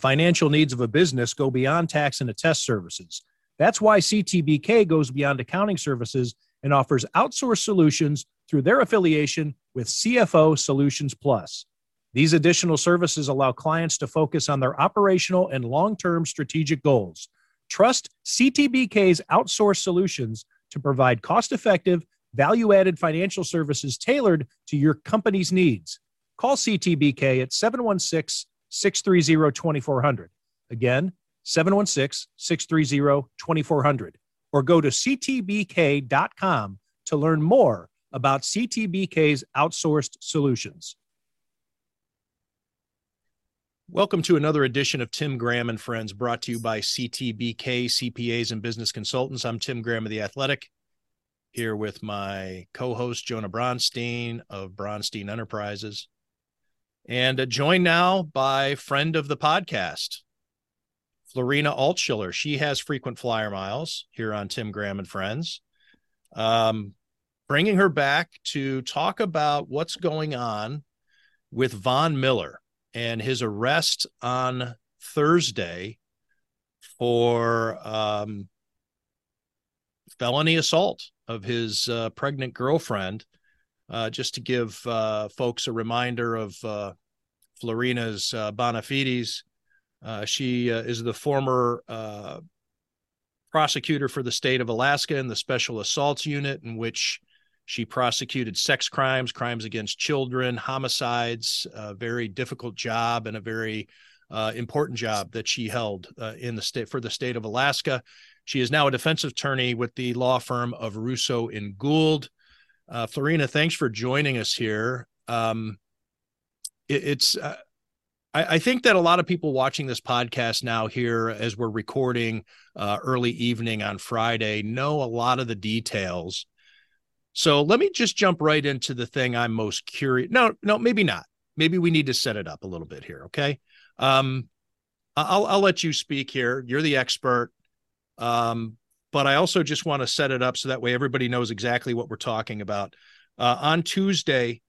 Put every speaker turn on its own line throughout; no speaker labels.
financial needs of a business go beyond tax and attest services. That's why CTBK goes beyond accounting services and offers outsourced solutions through their affiliation with CFO Solutions Plus. These additional services allow clients to focus on their operational and long term strategic goals. Trust CTBK's outsourced solutions to provide cost effective, value added financial services tailored to your company's needs. Call CTBK at 716 630 2400. Again, 716 630 2400. Or go to ctbk.com to learn more about CTBK's outsourced solutions. Welcome to another edition of Tim Graham and Friends, brought to you by CTBK CPAs and Business Consultants. I'm Tim Graham of The Athletic, here with my co host, Jonah Bronstein of Bronstein Enterprises, and uh, joined now by friend of the podcast, Florina Altshiler. She has frequent flyer miles here on Tim Graham and Friends. Um, bringing her back to talk about what's going on with Von Miller and his arrest on Thursday for um, felony assault of his uh, pregnant girlfriend. Uh, just to give uh, folks a reminder of uh, Florina's uh, bona uh, she is the former prosecutor for the state of Alaska in the Special Assaults Unit, in which she prosecuted sex crimes, crimes against children, homicides, a very difficult job and a very uh, important job that she held uh, in the state for the state of Alaska. She is now a defense attorney with the law firm of Russo and Gould. Uh, Florina, thanks for joining us here. Um, it, it's uh, I, I, think that a lot of people watching this podcast now here as we're recording uh, early evening on Friday know a lot of the details so let me just jump right into the thing I'm most curious. No, no, maybe not. Maybe we need to set it up a little bit here. Okay. Um, I'll I'll let you speak here. You're the expert. Um, but I also just want to set it up so that way everybody knows exactly what we're talking about. Uh, on Tuesday,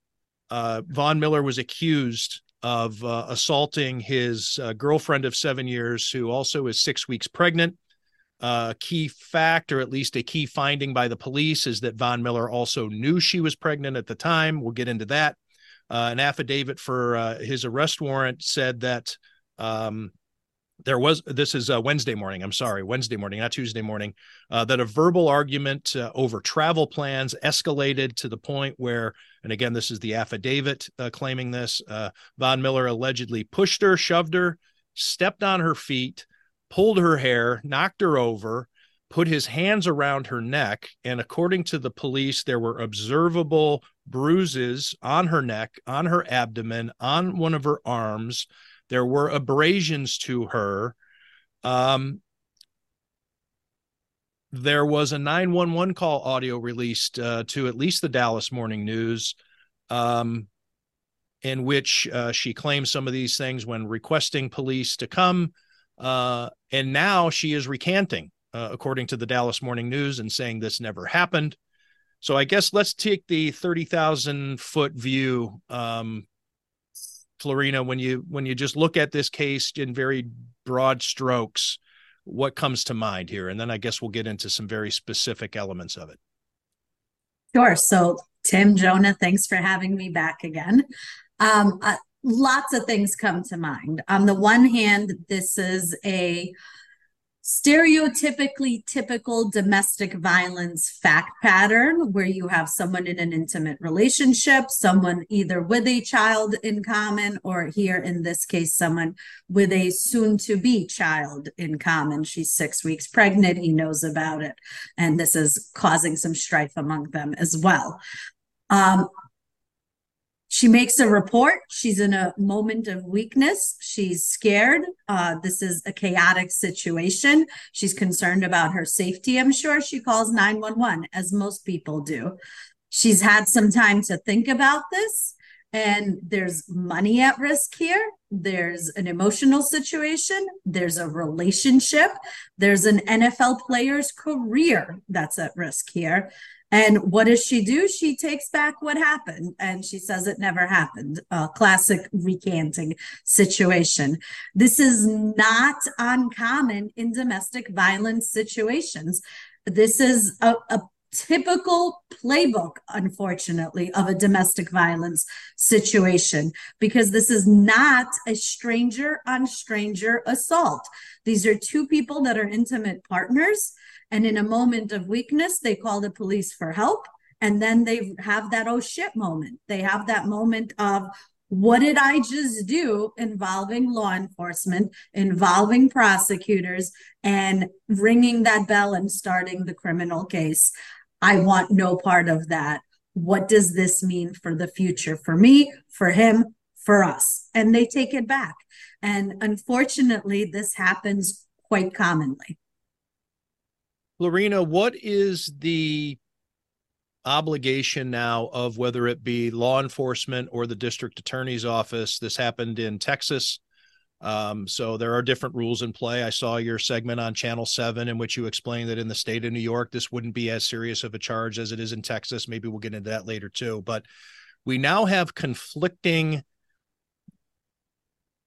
uh, Von Miller was accused of uh, assaulting his uh, girlfriend of seven years, who also is six weeks pregnant. A key fact, or at least a key finding by the police, is that Von Miller also knew she was pregnant at the time. We'll get into that. Uh, an affidavit for uh, his arrest warrant said that um, there was this is uh, Wednesday morning. I'm sorry, Wednesday morning, not Tuesday morning. Uh, that a verbal argument uh, over travel plans escalated to the point where, and again, this is the affidavit uh, claiming this. Von Miller allegedly pushed her, shoved her, stepped on her feet, pulled her hair, knocked her over, put his hands around her neck. And according to the police, there were observable bruises on her neck, on her abdomen, on one of her arms. There were abrasions to her. Um, there was a 911 call audio released uh, to at least the Dallas Morning News, um, in which uh, she claims some of these things when requesting police to come uh, and now she is recanting, uh, according to the Dallas Morning News, and saying this never happened. So I guess let's take the thirty thousand foot view, um, Florina. When you when you just look at this case in very broad strokes, what comes to mind here, and then I guess we'll get into some very specific elements of it.
Sure. So Tim, Jonah, thanks for having me back again. Um, uh, lots of things come to mind. On the one hand, this is a stereotypically typical domestic violence fact pattern where you have someone in an intimate relationship, someone either with a child in common, or here in this case, someone with a soon to be child in common. She's six weeks pregnant. He knows about it. And this is causing some strife among them as well. Um, she makes a report. She's in a moment of weakness. She's scared. Uh, this is a chaotic situation. She's concerned about her safety, I'm sure. She calls 911, as most people do. She's had some time to think about this, and there's money at risk here. There's an emotional situation. There's a relationship. There's an NFL player's career that's at risk here. And what does she do? She takes back what happened and she says it never happened. A classic recanting situation. This is not uncommon in domestic violence situations. This is a, a typical playbook, unfortunately, of a domestic violence situation because this is not a stranger on stranger assault. These are two people that are intimate partners. And in a moment of weakness, they call the police for help. And then they have that oh shit moment. They have that moment of, what did I just do involving law enforcement, involving prosecutors, and ringing that bell and starting the criminal case? I want no part of that. What does this mean for the future for me, for him, for us? And they take it back. And unfortunately, this happens quite commonly.
Lorena, what is the obligation now of whether it be law enforcement or the district attorney's office? This happened in Texas um, so there are different rules in play. I saw your segment on Channel 7 in which you explained that in the state of New York, this wouldn't be as serious of a charge as it is in Texas. Maybe we'll get into that later too. But we now have conflicting,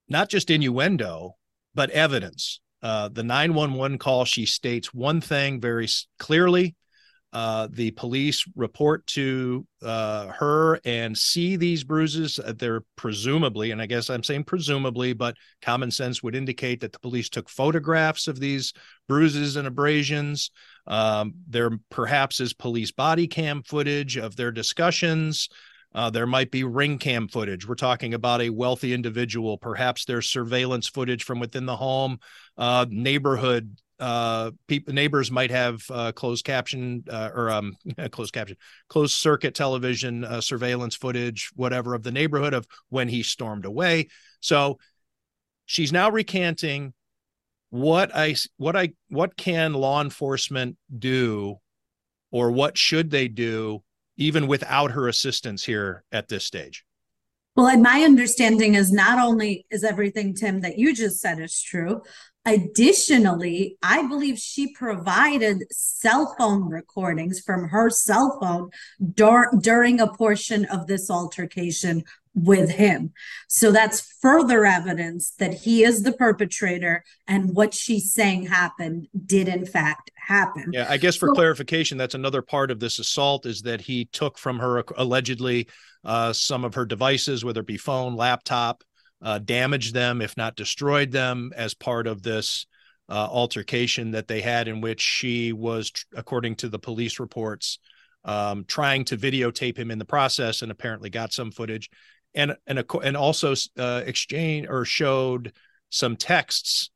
not just innuendo, but evidence. Uh, the 911 call, she states one thing very clearly uh, the police report to uh, her and see these bruises. Uh, they're presumably, and I guess I'm saying presumably, but common sense would indicate that the police took photographs of these bruises and abrasions. Um, there perhaps is police body cam footage of their discussions. Uh, there might be ring cam footage. We're talking about a wealthy individual. Perhaps there's surveillance footage from within the home, uh, neighborhood uh people neighbors might have uh closed caption uh, or um closed caption closed circuit television uh, surveillance footage whatever of the neighborhood of when he stormed away so she's now recanting what i what i what can law enforcement do or what should they do even without her assistance here at this stage?
Well, my understanding is not only is everything, Tim, that you just said is true, Additionally, I believe she provided cell phone recordings from her cell phone dur- during a portion of this altercation with him. So that's further evidence that he is the perpetrator and what she's saying happened did in fact happen.
Yeah, I guess for so, clarification, that's another part of this assault is that he took from her allegedly uh, some of her devices, whether it be phone, laptop, uh, damaged them, if not destroyed them, as part of this uh, altercation that they had, in which she was, according to the police reports, um, trying to videotape him in the process, and apparently got some footage, and and and also uh, exchange or showed some texts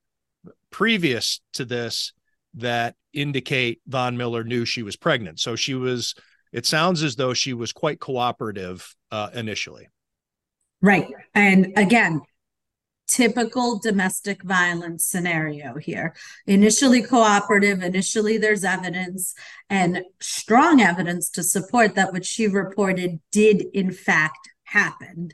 previous to this that indicate Von Miller knew she was pregnant. So she was. It sounds as though she was quite cooperative uh, initially.
Right. And again, typical domestic violence scenario here. Initially cooperative, initially there's evidence and strong evidence to support that what she reported did in fact happen.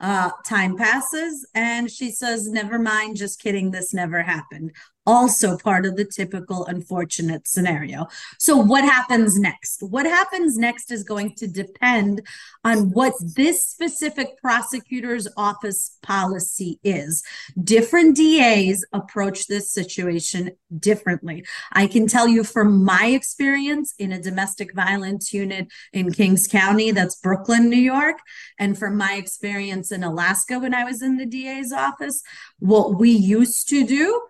Uh, time passes and she says, Never mind, just kidding, this never happened also part of the typical unfortunate scenario. So, what happens next? What happens next is going to depend on what this specific prosecutor's office policy is. Different DAs approach this situation differently. I can tell you from my experience in a domestic violence unit in Kings County, that's Brooklyn, New York, and from my experience in Alaska when I was in the DA's office, what we used to do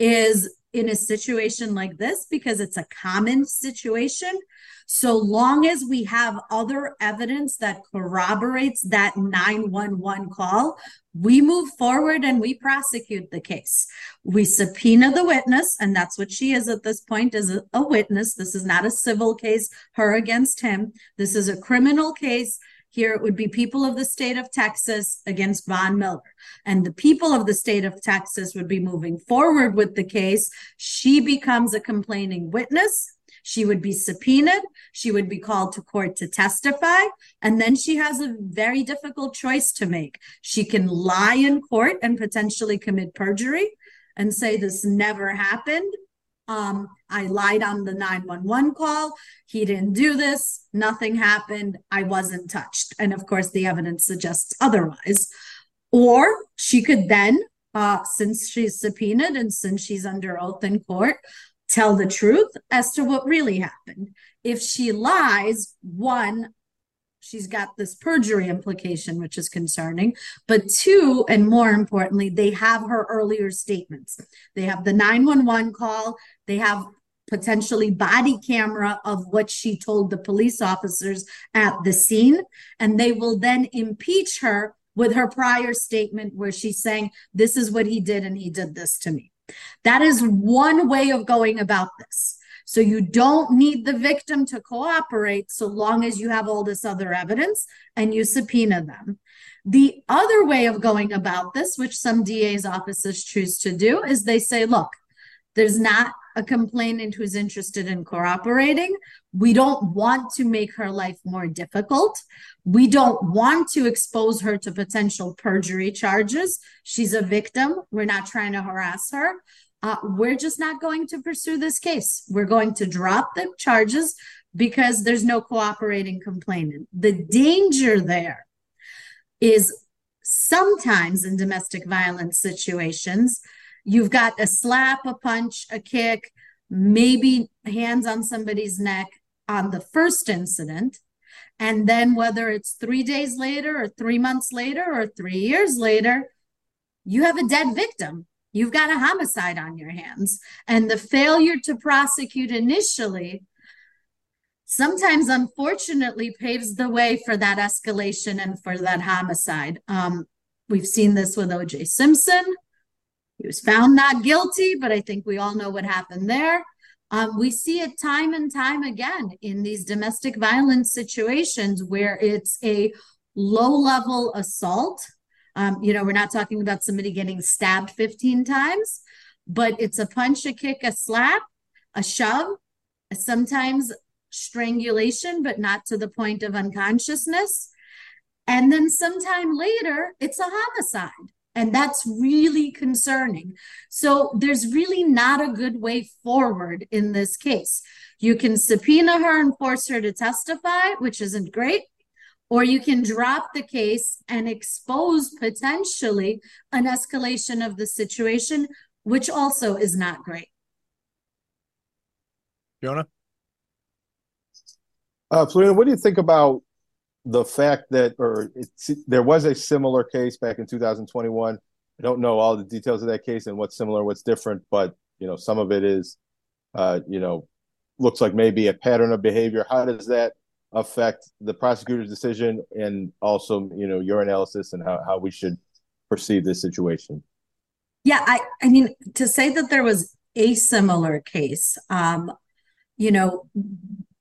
is in a situation like this because it's a common situation. So long as we have other evidence that corroborates that 911 call, we move forward and we prosecute the case. We subpoena the witness, and that's what she is at this point is a, witness. This is not a civil case, her against him. This is a criminal case here it would be people of the state of Texas against Von Miller. And the people of the state of Texas would be moving forward with the case. She becomes a complaining witness. She would be subpoenaed. She would be called to court to testify. And then she has a very difficult choice to make. She can lie in court and potentially commit perjury and say this never happened um, I lied on the 911 call. He didn't do this. Nothing happened. I wasn't touched. And of course, the evidence suggests otherwise. Or she could then, uh, since she's subpoenaed and since she's under oath in court, tell the truth as to what really happened. If she lies, one, she's got this perjury implication, which is concerning. But two, and more importantly, they have her earlier statements. They have the 911 call, they have potentially body camera of what she told the police officers at the scene, and they will then impeach her with her prior statement where she's saying, This is what he did, and he did this to me. That is one way of going about this. So you don't need the victim to cooperate so long as you have all this other evidence and you subpoena them. The other way of going about this, which some DA's offices choose to do, is they say, look, there's not a complainant who's interested in cooperating. We don't want to make her life more difficult. We don't want to expose her to potential perjury charges. She's a victim. We're not trying to harass her uh, we're just not going to pursue this case. We're going to drop the charges because there's no cooperating complainant. The danger there is sometimes in domestic violence situations, you've got a slap, a punch, a kick, maybe hands on somebody's neck on the first incident. And then whether it's three days later or three months later or three years later, you have a dead victim You've got a homicide on your hands. And the failure to prosecute initially sometimes, unfortunately, paves the way for that escalation and for that homicide. Um, we've seen this with OJ Simpson. He was found not guilty, but I think we all know what happened there. Um, we see it time and time again in these domestic violence situations where it's a low level assault um, you know, we're not talking about somebody getting stabbed 15 times, but it's a punch, a kick, a slap, a shove, sometimes strangulation, but not to the point of unconsciousness. And then sometime later, it's a homicide. And that's really concerning. So there's really not a good way forward in this case. You can subpoena her and force her to testify, which isn't great or you can drop the case and expose potentially an escalation of the situation, which also is not great.
Jonah?
Uh, Florina, what do you think about the fact that, or there was a similar case back in 2021? I don't know all the details of that case and what's similar, what's different, but you know, some of it is, uh, you know, looks like maybe a pattern of behavior. How does that affect the prosecutor's decision and also you know your analysis and how, how we should perceive this situation?
Yeah i i mean to say that there was a similar case um you know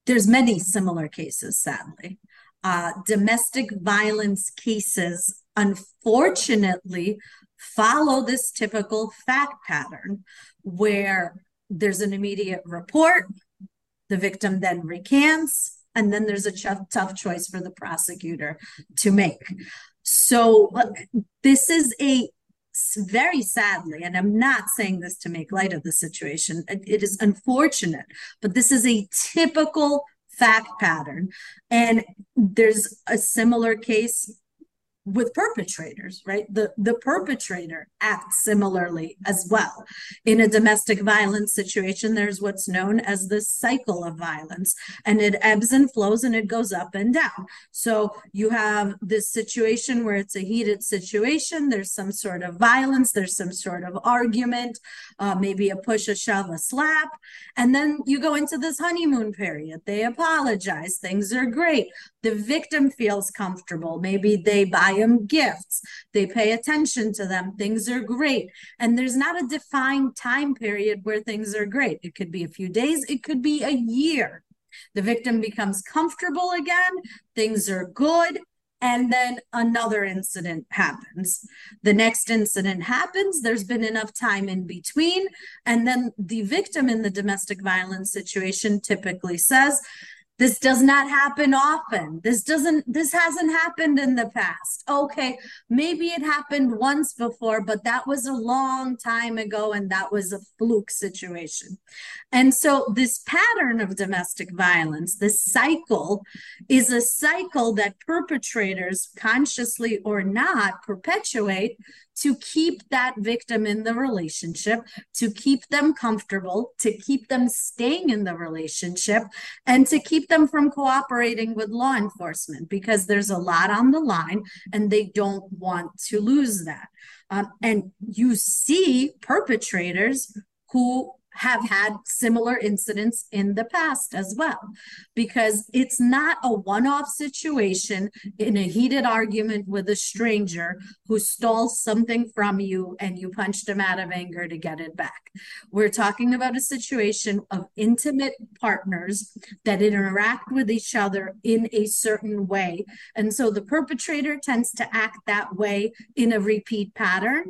there's many similar cases sadly. Uh domestic violence cases unfortunately follow this typical fact pattern where there's an immediate report the victim then recants and then there's a tough, tough choice for the prosecutor to make. So uh, this is a very sadly, and I'm not saying this to make light of the situation, it is unfortunate, but this is a typical fact pattern. And there's a similar case with perpetrators, right? The the perpetrator acts similarly as well. In a domestic violence situation, there's what's known as the cycle of violence, and it ebbs and flows and it goes up and down. So you have this situation where it's a heated situation, there's some sort of violence, there's some sort of argument, uh, maybe a push, a shove, a slap, and then you go into this honeymoon period. They apologize, things are great. The victim feels comfortable. Maybe they buy them gifts, they pay attention to them, things are great. And there's not a defined time period where things are great. It could be a few days, it could be a year. The victim becomes comfortable again, things are good, and then another incident happens. The next incident happens, there's been enough time in between, and then the victim in the domestic violence situation typically says, this does not happen often. This doesn't, this hasn't happened in the past. Okay, maybe it happened once before, but that was a long time ago and that was a fluke situation. And so this pattern of domestic violence, this cycle, is a cycle that perpetrators, consciously or not, perpetuate to keep that victim in the relationship, to keep them comfortable, to keep them staying in the relationship, and to keep them from cooperating with law enforcement because there's a lot on the line and they don't want to lose that. Um, and you see perpetrators who have had similar incidents in the past as well. Because it's not a one-off situation in a heated argument with a stranger who stole something from you and you punched him out of anger to get it back. We're talking about a situation of intimate partners that interact with each other in a certain way. And so the perpetrator tends to act that way in a repeat pattern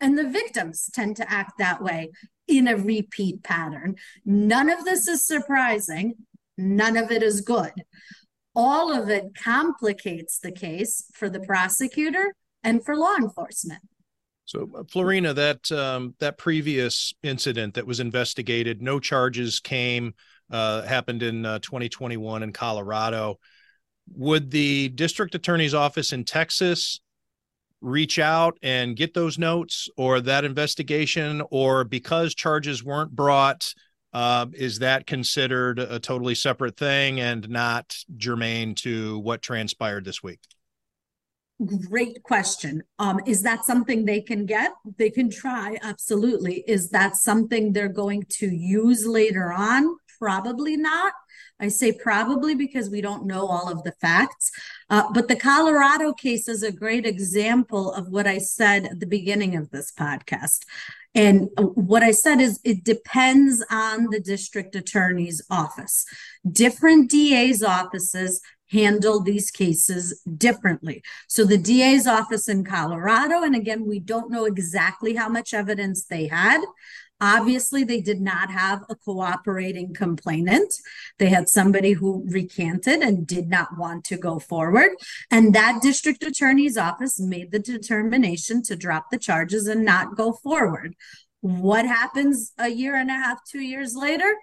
and the victims tend to act that way in a repeat pattern. None of this is surprising. None of it is good. All of it complicates the case for the prosecutor and for law enforcement.
So, uh, Florina, that um, that previous incident that was investigated, no charges came. Uh, happened in uh, 2021 in Colorado. Would the district attorney's office in Texas reach out and get those notes or that investigation or because charges weren't brought uh, is that considered a totally separate thing and not germane to what transpired this week?
Great question. Um, is that something they can get? They can try absolutely. Is that something they're going to use later on probably not I say probably because we don't know all of the facts. Uh, but the Colorado case is a great example of what I said at the beginning of this podcast. And what I said is it depends on the district attorney's office. Different DA's offices handle these cases differently. So the DA's office in Colorado, and again, we don't know exactly how much evidence they had, Obviously, they did not have a cooperating complainant. They had somebody who recanted and did not want to go forward. And that district attorney's office made the determination to drop the charges and not go forward. What happens a year and a half, two years later?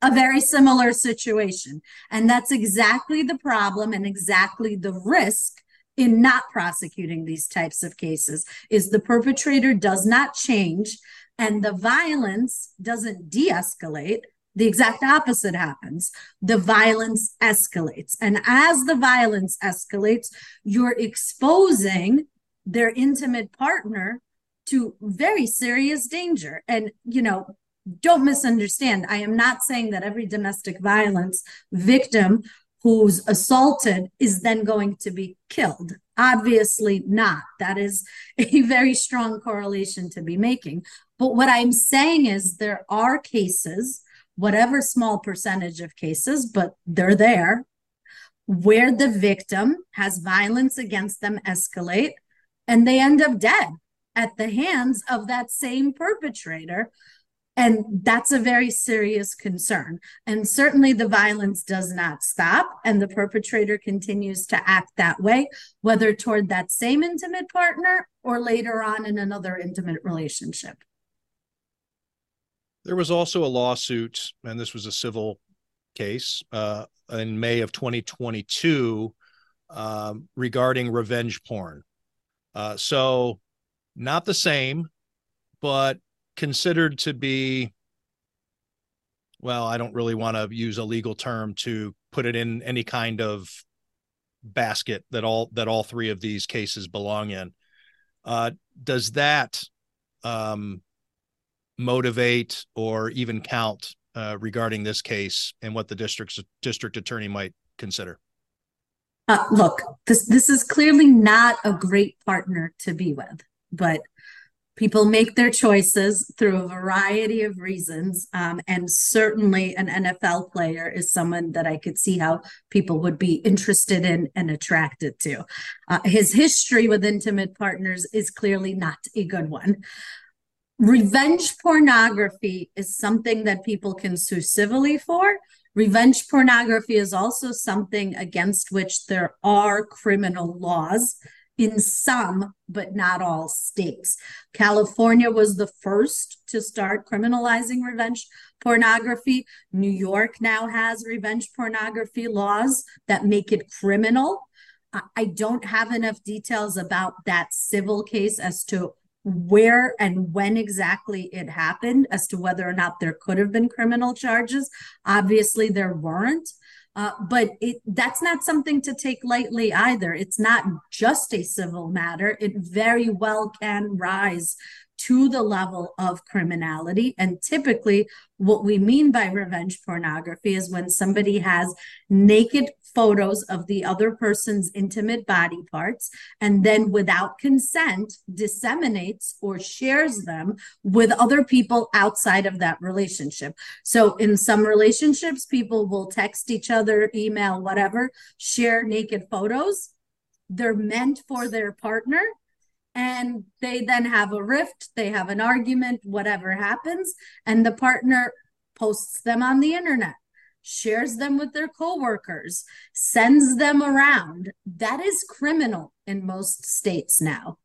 A very similar situation. And that's exactly the problem and exactly the risk in not prosecuting these types of cases is the perpetrator does not change and the violence doesn't de escalate, the exact opposite happens. The violence escalates. And as the violence escalates, you're exposing their intimate partner to very serious danger. And, you know, don't misunderstand. I am not saying that every domestic violence victim who's assaulted is then going to be killed. Obviously not. That is a very strong correlation to be making. But what I'm saying is there are cases, whatever small percentage of cases, but they're there, where the victim has violence against them escalate and they end up dead at the hands of that same perpetrator. And that's a very serious concern. And certainly the violence does not stop, and the perpetrator continues to act that way, whether toward that same intimate partner or later on in another intimate relationship.
There was also a lawsuit, and this was a civil case uh, in May of 2022 um, regarding revenge porn. Uh, so, not the same, but considered to be, well, I don't really want to use a legal term to put it in any kind of basket that all that all three of these cases belong in. Uh, does that um, motivate or even count uh, regarding this case and what the district's district attorney might consider?
Uh, look, this this is clearly not a great partner to be with, but people make their choices through a variety of reasons, um, and certainly an NFL player is someone that I could see how people would be interested in and attracted to. Uh, his history with intimate partners is clearly not a good one revenge pornography is something that people can sue civilly for. Revenge pornography is also something against which there are criminal laws in some, but not all states. California was the first to start criminalizing revenge pornography. New York now has revenge pornography laws that make it criminal. I don't have enough details about that civil case as to where and when exactly it happened, as to whether or not there could have been criminal charges. Obviously, there weren't. Uh, but it that's not something to take lightly either. It's not just a civil matter. It very well can rise to the level of criminality. And typically, what we mean by revenge pornography is when somebody has naked photos of the other person's intimate body parts and then, without consent, disseminates or shares them with other people outside of that relationship. So, in some relationships, people will text each other, email, whatever, share naked photos. They're meant for their partner and they then have a rift, they have an argument, whatever happens, and the partner posts them on the internet, shares them with their coworkers, sends them around. That is criminal in most states now.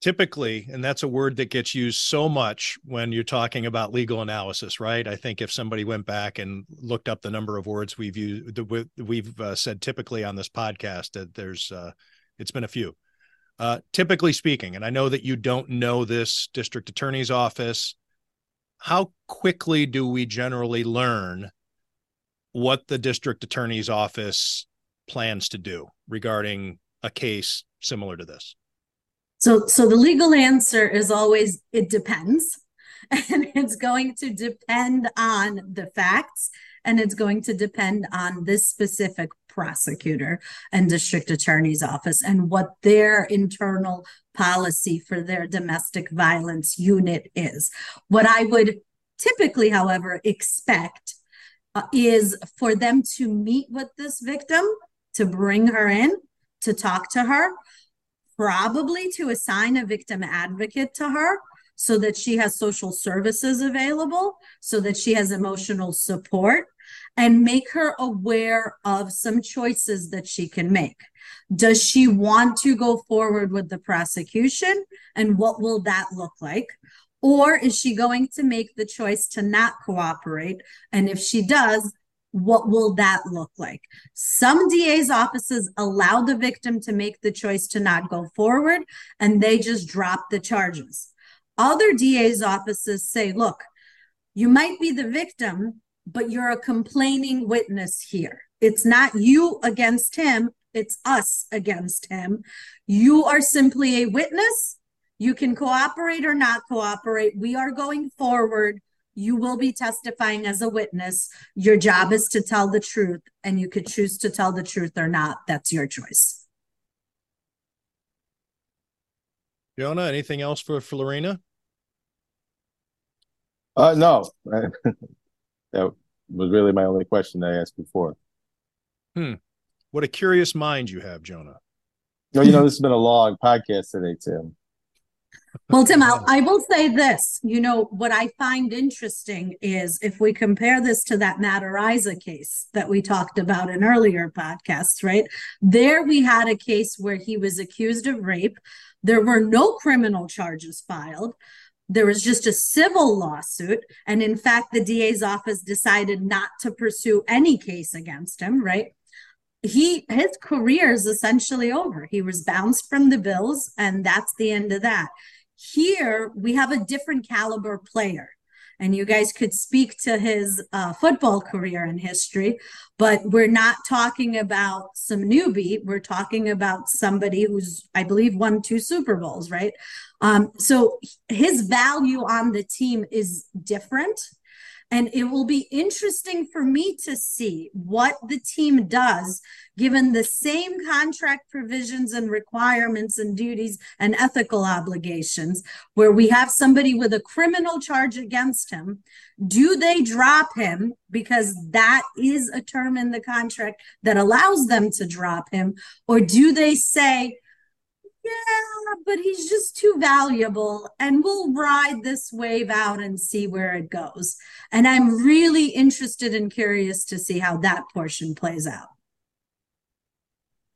Typically, and that's a word that gets used so much when you're talking about legal analysis, right? I think if somebody went back and looked up the number of words we've used, we've uh, said typically on this podcast, that there's uh, it's been a few. Uh, typically speaking, and I know that you don't know this district attorney's office, how quickly do we generally learn what the district attorney's office plans to do regarding a case similar to this?
So, so the legal answer is always it depends, and it's going to depend on the facts, and it's going to depend on this specific prosecutor and district attorney's office and what their internal policy for their domestic violence unit is. What I would typically, however, expect uh, is for them to meet with this victim, to bring her in, to talk to her, probably to assign a victim advocate to her so that she has social services available, so that she has emotional support, and make her aware of some choices that she can make. Does she want to go forward with the prosecution? And what will that look like? Or is she going to make the choice to not cooperate? And if she does, what will that look like? Some DA's offices allow the victim to make the choice to not go forward and they just drop the charges. Other DA's offices say, look, you might be the victim, but you're a complaining witness here. It's not you against him, it's us against him. You are simply a witness. You can cooperate or not cooperate. We are going forward. You will be testifying as a witness. Your job is to tell the truth, and you could choose to tell the truth or not. That's your choice.
Jonah, anything else for Florina?
Uh, no, that was really my only question I asked before.
Hmm. What a curious mind you have, Jonah.
No, you know, this has been a long podcast today, Tim.
Well, Tim, I'll, I will say this. You know, what I find interesting is if we compare this to that Matt Araiza case that we talked about in earlier podcasts, right? There we had a case where he was accused of rape. There were no criminal charges filed there was just a civil lawsuit. And in fact the DA's office decided not to pursue any case against him right? He his career is essentially over. He was bounced from the bills and that's the end of that. Here we have a different caliber player and you guys could speak to his uh, football career and history but we're not talking about some newbie we're talking about somebody who's i believe won two super bowls right um, so his value on the team is different. And it will be interesting for me to see what the team does given the same contract provisions and requirements and duties and ethical obligations, where we have somebody with a criminal charge against him. Do they drop him because that is a term in the contract that allows them to drop him? Or do they say, Yeah, but he's just too valuable, and we'll ride this wave out and see where it goes. And I'm really interested and curious to see how that portion plays out.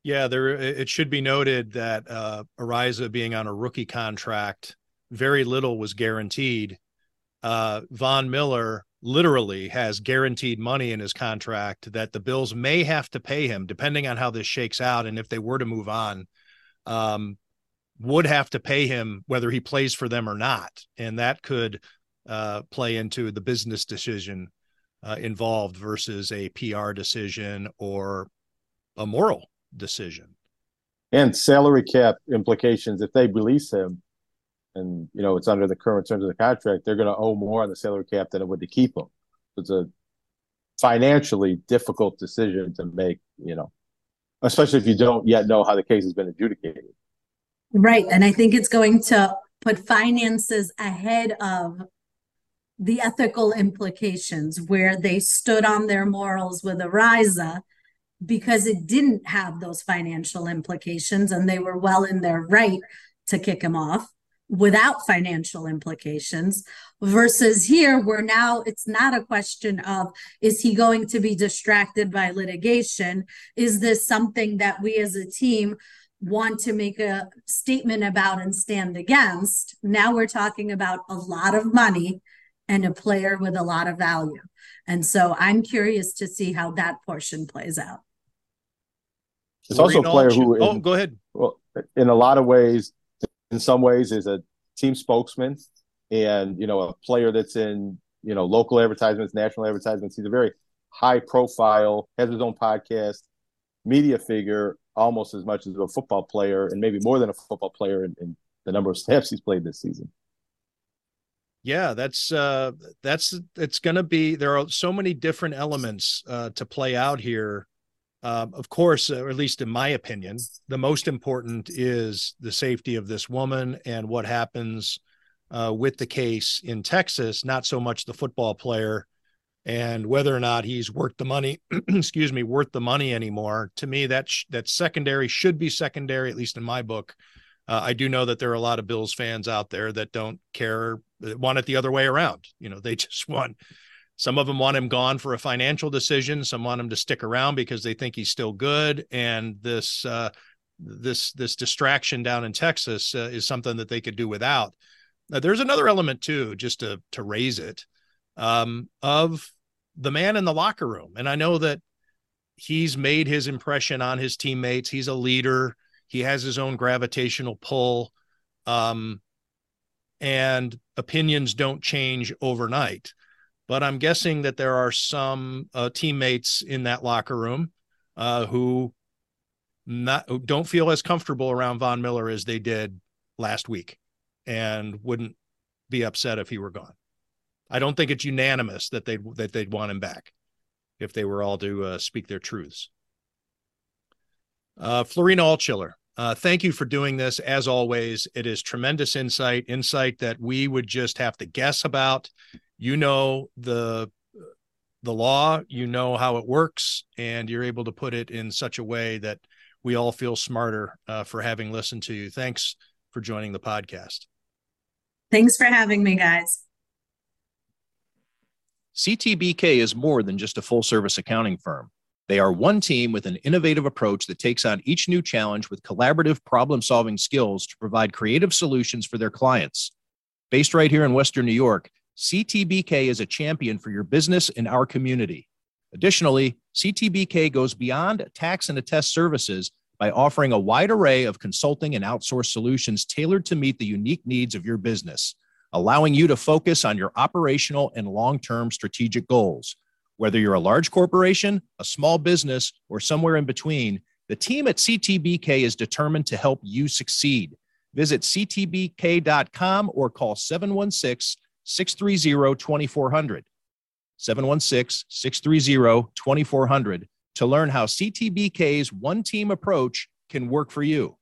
Yeah, there. It should be noted that uh, Araiza being on a rookie contract, very little was guaranteed. Uh, Von Miller literally has guaranteed money in his contract that the Bills may have to pay him, depending on how this shakes out, and if they were to move on um, would have to pay him whether he plays for them or not, and that could uh, play into the business decision uh, involved versus a PR decision or a moral decision.
And salary cap implications if they release him, and you know it's under the current terms of the contract, they're going to owe more on the salary cap than it would to keep him. It's a financially difficult decision to make. You know, especially if you don't yet know how the case has been adjudicated.
Right. And I think it's going to put finances ahead of the ethical implications where they stood on their morals with Araiza because it didn't have those financial implications and they were well in their right to kick him off without financial implications versus here where now it's not a question of is he going to be distracted by litigation? Is this something that we as a team want to make a statement about and stand against? Now we're talking about a lot of money and a player with a lot of value. And so i'm curious to see how that portion plays out.
It's also a player who
oh go ahead.
well in a lot of ways in some ways is a team spokesman and you know a player that's in you know local advertisements, national advertisements. He's a very high profile, has his own podcast, media figure, almost as much as a football player, and maybe more than a football player in, in the number of snaps he's played this season.
Yeah, that's uh that's it's going to be there are so many different elements uh to play out here uh, of course, or at least in my opinion, the most important is the safety of this woman and what happens uh, with the case in Texas, not so much the football player and whether or not he's worth the money, excuse me, worth the money anymore. To me, that sh- secondary should be secondary, at least in my book. Uh, I do know that there are a lot of Bills fans out there that don't care, want it the other way around. You know, they just want some of them want him gone for a financial decision. Some want him to stick around because they think he's still good. And this uh, this this distraction down in Texas uh, is something that they could do without. Now, there's another element too, just to to raise it, um, of the man in the locker room. And I know that he's made his impression on his teammates. He's a leader. He has his own gravitational pull. Um, and opinions don't change overnight but I'm guessing that there are some uh, teammates in that locker room uh, who not who don't feel as comfortable around Von Miller as they did last week, and wouldn't be upset if he were gone. I don't think it's unanimous that they that they'd want him back if they were all to uh, speak their truths. Uh, Florina Altshiler, uh, thank you for doing this. As always, it is tremendous insight, insight that we would just have to guess about you know the the law, you know how it works, and you're able to put it in such a way that we all feel smarter uh, for having listened to you. Thanks for joining the podcast.
Thanks for having me, guys.
CTBK is more than just a full service accounting firm. They are one team with an innovative approach that takes on each new challenge with collaborative problem solving skills to provide creative solutions for their clients. Based right here in Western New York, CTBK is a champion for your business in our community. Additionally, CTBK goes beyond tax and attest services by offering a wide array of consulting and outsourced solutions tailored to meet the unique needs of your business, allowing you to focus on your operational and long term strategic goals. Whether you're a large corporation, a small business, or somewhere in between, the team at CTBK is determined to help you succeed. Visit ctbk.com or call 716 630 2400. 716 630 2400 to learn how CTBK's one team approach can work for you.